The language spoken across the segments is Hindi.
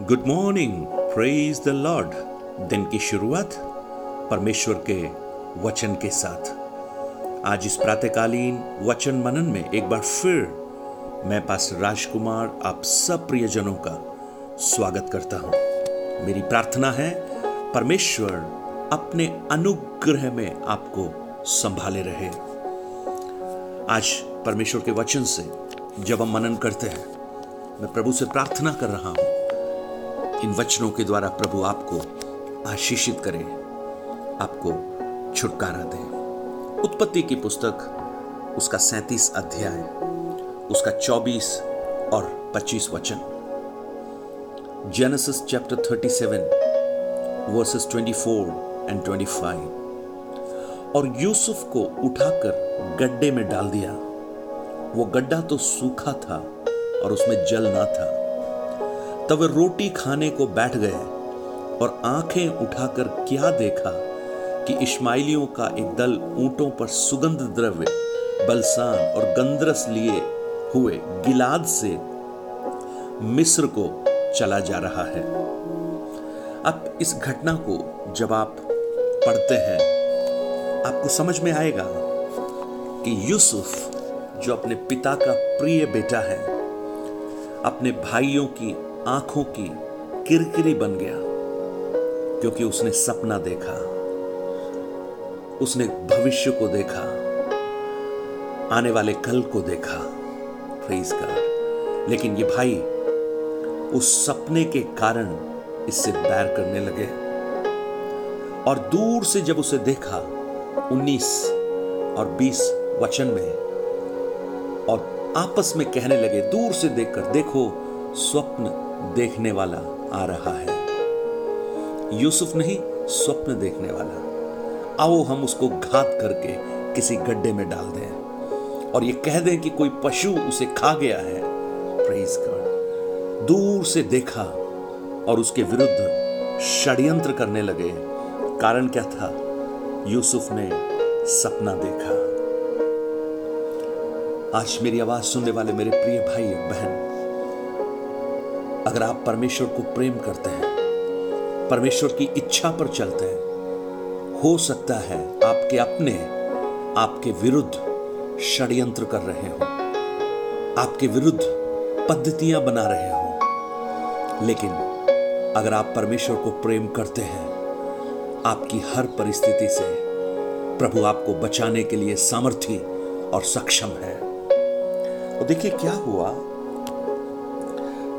Good morning praise the Lord दिन की शुरुआत परमेश्वर के वचन के साथ। आज इस प्रातकालीन वचन मनन में एक बार फिर मैं पास राजकुमार, आप सब प्रियजनों का स्वागत करता हूँ। मेरी प्रार्थना है परमेश्वर अपने अनुग्रह में आपको संभाले रहे। आज परमेश्वर के वचन से जब हम मनन करते हैं, मैं प्रभु से प्रार्थना कर रहा हूँ। इन वचनों के द्वारा प्रभु आपको आशीषित करे, आपको छुटकारा दे। उत्पत्ति की पुस्तक, उसका सैतीस अध्याय, उसका चौबीस और पच्चीस वचन। Genesis chapter thirty seven verses twenty four and twenty five और यूसुफ को उठाकर गड्ढे में डाल दिया। वो गड्ढा तो सूखा था और उसमें जल ना था। तब वे रोटी खाने को बैठ गए और आँखें उठाकर क्या देखा कि इश्माइलियों का एक दल ऊंटों पर सुगंध द्रव्य, बलसान और गंदरस लिए हुए गिलाद से मिस्र को चला जा रहा है। अब इस घटना को जब आप पढ़ते हैं, आपको समझ में आएगा कि यूसुफ, जो अपने पिता का प्रिय बेटा है, अपने भाइयों की आँखों की किरकिरी बन गया, क्योंकि उसने सपना देखा, उसने भविष्य को देखा, आने वाले कल को देखा प्रेज का लेकिन ये भाई, उस सपने के कारण इससे बैर करने लगे। और दूर से जब उसे देखा 19 और 20 वचन में, और आपस में कहने लगे, दूर से देखकर, देखो, स्वप्न देखने वाला आ रहा है। यूसुफ नहीं, स्वप्न देखने वाला। आओ हम उसको घात करके किसी गड्ढे में डाल दें। और ये कह दें कि कोई पशु उसे खा गया है। प्रेज गॉड दूर से देखा और उसके विरुद्ध षड्यंत्र करने लगे। कारण क्या था? यूसुफ ने सपना देखा। आज मेरी आवाज़ सुनने वाले मेरे प्रिय भाई, बहन अगर आप परमेश्वर को प्रेम करते हैं, परमेश्वर की इच्छा पर चलते हैं, हो सकता है आपके अपने, आपके विरुद्ध षड्यंत्र कर रहे हो। आपके विरुद्ध पद्धतियाँ बना रहे हो। लेकिन अगर आप परमेश्वर को प्रेम करते हैं, आपकी हर परिस्थिति से प्रभु आपको बचाने के लिए सामर्थ्य और सक्षम है। और देखिए क्या हुआ?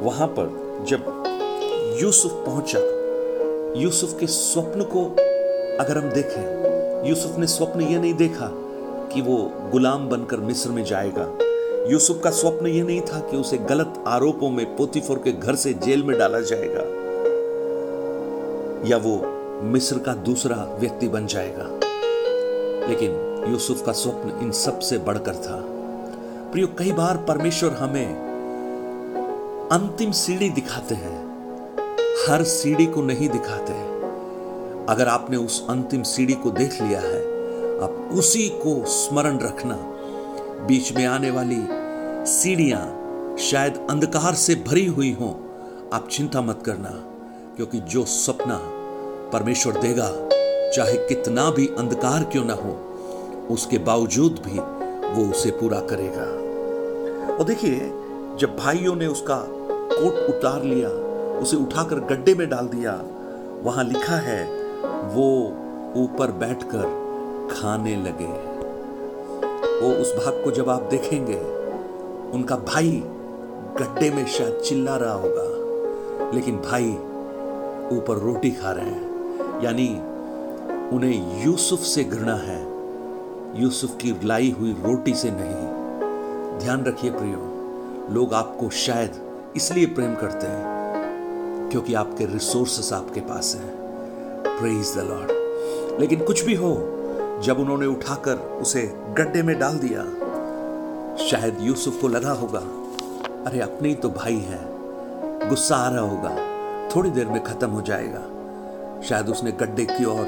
वहाँ पर जब यूसुफ पहुँचा, यूसुफ के स्वप्न को अगर हम देखें, यूसुफ ने स्वप्न यह नहीं देखा कि वो गुलाम बनकर मिस्र में जाएगा। यूसुफ का स्वप्न यह नहीं था कि उसे गलत आरोपों में पोतीफोर के घर से जेल में डाला जाएगा, या वो मिस्र का दूसरा व्यक्ति बन जाएगा। लेकिन यूसुफ का स्वप्न इन सबसे बढ़कर था। प्रियो, कई बार परमेश्वर हमें अंतिम सीढ़ी दिखाते हैं। हर सीढ़ी को नहीं दिखाते अगर आपने उस अंतिम सीढ़ी को देख लिया है, आप उसी को स्मरण रखना। बीच में आने वाली सीढ़ियाँ शायद अंधकार से भरी हुई हों। आप चिंता मत करना, क्योंकि जो सपना परमेश्वर देगा, चाहे कितना भी अंधकार क्यों ना हो, उसके बावजूद भी वो उसे पूरा करेगा। और देखिए जब भाइयों ने उसका कोट उतार लिया, उसे उठाकर गड्ढे में डाल दिया, वहाँ लिखा है, वो ऊपर बैठकर खाने लगे। वो उस भाग को जब आप देखेंगे, उनका भाई गड्ढे में शायद चिल्ला रहा होगा, लेकिन भाई ऊपर रोटी खा रहे हैं। यानी उन्हें यूसुफ से घृणा है, यूसुफ की लाई हुई रोटी से नहीं। ध्यान रखिए प्रियो लोग आपको शायद इसलिए प्रेम करते हैं क्योंकि आपके रिसोर्सेस आपके पास हैं। प्रेज द लॉर्ड लेकिन कुछ भी हो, जब उन्होंने उठाकर उसे गड्ढे में डाल दिया, शायद यूसुफ को लगा होगा, अरे अपने ही तो भाई हैं, गुस्सा आ रहा होगा, थोड़ी देर में खत्म हो जाएगा। शायद उसने गड्ढे की ओर,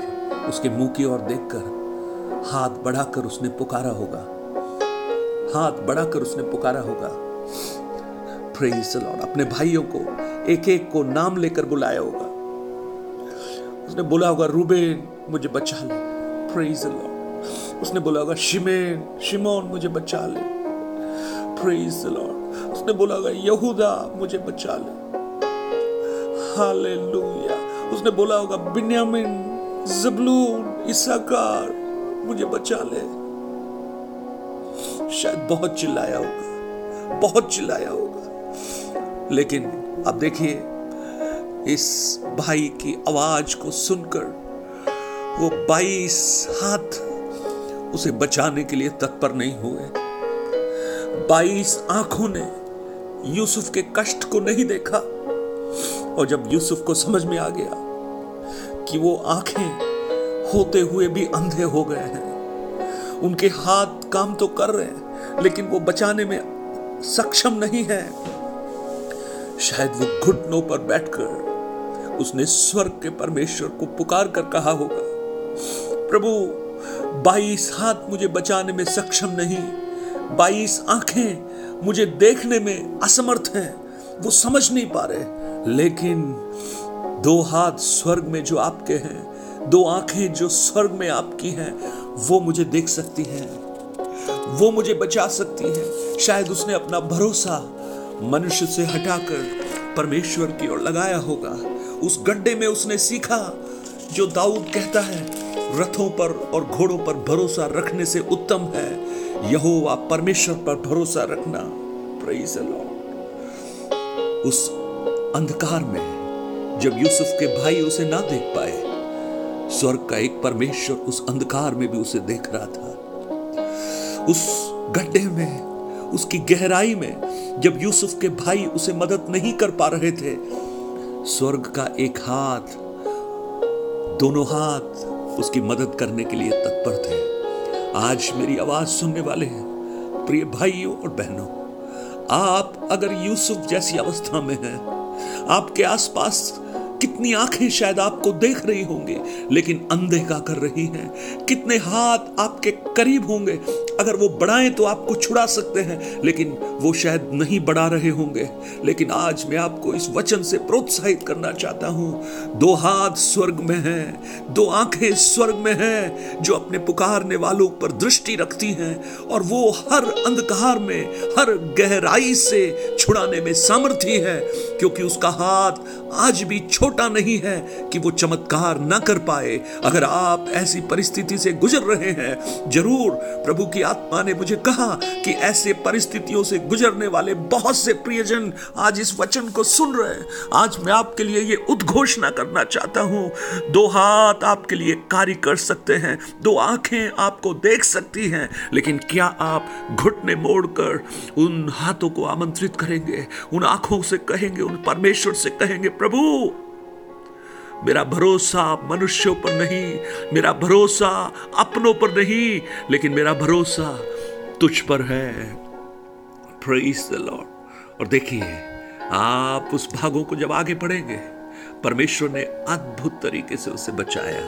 उसके मुँह की ओर देखकर हाथ बढ़ाकर उसने पुकारा होगा। हाथ बढ़ाकर उसने पुकारा होगा। प्रेज लॉर्ड अपने भाइयों को एक एक को नाम लेकर बुलाया होगा। उसने बोला होगा, रूबेन, मुझे बचा ले। प्रेज लॉर्ड उसने बोला होगा, शिमेन, शिमोन, मुझे बचा ले। प्रेज लॉर्ड उसने बोला होगा, यहूदा, मुझे बचा ले। हालेलुया उसने बोला होगा, बिन्यामिन, जबलून इसाकार मुझे बचा ले। शायद बहुत चिल्लाया होगा, बहुत चिल्लाया होगा। लेकिन अब देखिए, इस भाई की आवाज़ को सुनकर, वो बाईस हाथ उसे बचाने के लिए तत्पर नहीं हुए। बाईस आँखों ने यूसुफ के कष्ट को नहीं देखा। और जब यूसुफ को समझ में आ गया कि वो आँखें होते हुए भी अंधे हो गए हैं, उनके हाथ काम तो कर रहे हैं, लेकिन वो बचाने में सक्षम नहीं है। शायद वो घुटनों पर बैठकर उसने स्वर्ग के परमेश्वर को पुकार कर कहा होगा, प्रभु, बाईस हाथ मुझे बचाने में सक्षम नहीं, बाईस आँखें मुझे देखने में असमर्थ हैं, वो समझ नहीं पा रहे, लेकिन दो हाथ स्वर्ग में जो आपके हैं, दो आँखें जो स्वर्ग में आपकी हैं, वो मुझे देख सकती हैं, वो मुझे बचा सकती हैं, शायद उसने अपना भरोसा मनुष्य से हटाकर परमेश्वर की ओर लगाया होगा। उस गड्ढे में उसने सीखा, जो दाऊद कहता है, रथों पर और घोड़ों पर भरोसा रखने से उत्तम है। यहोवा परमेश्वर पर भरोसा रखना। उस अंधकार में, जब यूसुफ के भाई उसे ना देख पाए, स्वर्ग का एक परमेश्वर उस अंधकार में भी उसे देख रहा था। उस गड्ढे में उसकी गहराई में जब यूसुफ के भाई उसे मदद नहीं कर पा रहे थे, स्वर्ग का एक हाथ, दोनों हाथ उसकी मदद करने के लिए तत्पर थे। आज मेरी आवाज़ सुनने वाले हैं, प्रिय भाइयों और बहनों, आप अगर यूसुफ जैसी अवस्था में हैं, आपके आसपास कितनी आँखें शायद आपको देख रही होंगे, लेकिन अनदेखा कर रही हैं। कितने हाथ आपके करीब होंगे। अगर वो बढ़ाएँ तो आपको छुड़ा सकते हैं, लेकिन वो शायद नहीं बढ़ा रहे होंगे। लेकिन आज मैं आपको इस वचन से प्रोत्साहित करना चाहता हूँ। दो हाथ स्वर्ग में हैं, दो आँखें स्वर्ग में हैं, जो अपने पुकारने वालों पर दृष्टि रखती हैं, और वो हर अंधकार में, हर गहराई से छुड़ाने में सामर्थ्य है, क्योंकि उसका हाथ आज भी छोटा नहीं है कि वो चमत्कार ना कर पाए। अगर आप ऐसी परिस्थिति से गुजर रहे हैं, ज़रूर प्रभु की आत्मा ने मुझे कहा कि ऐसे परिस्थितियों से गुजरने वाले बहुत से प्रियजन आज इस वचन को सुन रहे हैं। आज मैं आपके लिए ये उद्घोषणा करना चाहता हूँ। दो हाथ आपके लिए कार्य कर सकते हैं, दो आँखें आपको देख सकती हैं, लेकिन क्या आप घुटने मोड़कर उन हाथों को आमंत्रित करेंगे? उन आँखों से कहेंगे, उन परमेश्वर से कहेंगे, प्रभु मेरा भरोसा मनुष्यों पर नहीं, मेरा भरोसा अपनों पर नहीं, लेकिन मेरा भरोसा तुझ पर है। द लॉर्ड और देखिए, आप उस भागों को जब आगे पढ़ेंगे परमेश्वर ने अद्भुत तरीके से उसे बचाया,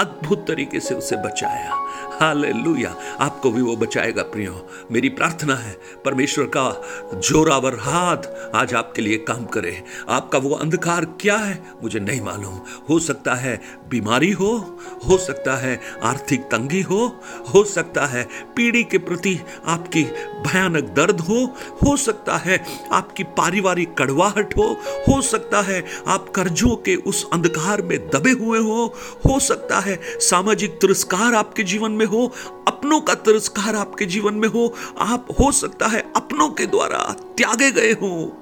अद्भुत तरीके से उसे बचाया। हालेलुया। आपको भी वो बचाएगा, प्रियो। मेरी प्रार्थना है, परमेश्वर का जोरावर हाथ आज आपके लिए काम करे। आपका वो अंधकार क्या है, मुझे नहीं मालूम। हो सकता है बीमारी हो हो सकता है आर्थिक तंगी हो हो सकता है पीढ़ी के प्रति आपकी भयानक दर्द हो हो सकता है आपकी पारिवारिक कड़वाहट हो हो सकता है आप कर्जों के उस अंधकार में दबे हुए हो हो सकता है सामाजिक तिरस्कार आपके जीवन में हो, अपनों का तिरस्कार आपके जीवन में हो, आप, हो सकता है अपनों के द्वारा त्यागे गए हो।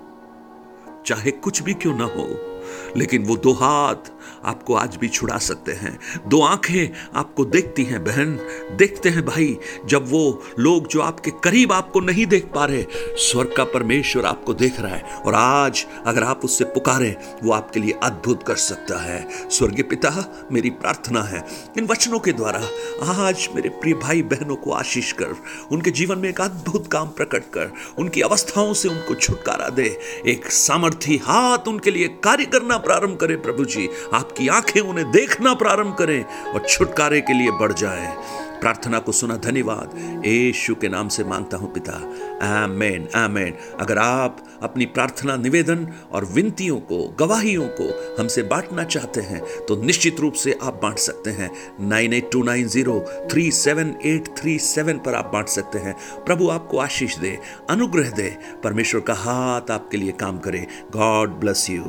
चाहे कुछ भी क्यों ना हो, लेकिन वो दो हाथ आपको आज भी छुड़ा सकते हैं। दो आँखें आपको देखती हैं, बहन। देखते हैं भाई, जब वो लोग जो आपके करीब आपको नहीं देख पा रहे, स्वर्ग का परमेश्वर आपको देख रहा है और आज अगर आप उससे पुकारें, वो आपके लिए अद्भुत कर सकता है। स्वर्गीय पिता, मेरी प्रार्थना है इन वचनों के द्वारा आज मेरे प्रिय भाई बहनों को आशीष कर, उनके जीवन में एक अद्भुत काम प्रकट कर, उनकी अवस्थाओं से उनको छुटकारा दे। एक सामर्थ्य हाथ उनके लिए कार्य करना प्रारंभ करे प्रभु जी। आपकी आँखें उन्हें देखना प्रारंभ करें और छुटकारे के लिए बढ़ जाए। प्रार्थना को सुना धन्यवाद। यीशु के नाम से माँगता हूँ पिता। आमेन आमेन। अगर आप अपनी प्रार्थना, निवेदन और विनतियों को, गवाहियों को हमसे बांटना चाहते हैं तो निश्चित रूप से आप बांट सकते हैं। Nine eight two nine zero three seven eight three seven पर आप बांट सकते हैं। प्रभु आपको आशीष दे, अनुग्रह दे। परमेश्वर का हाथ आपके लिए काम करे। God bless you.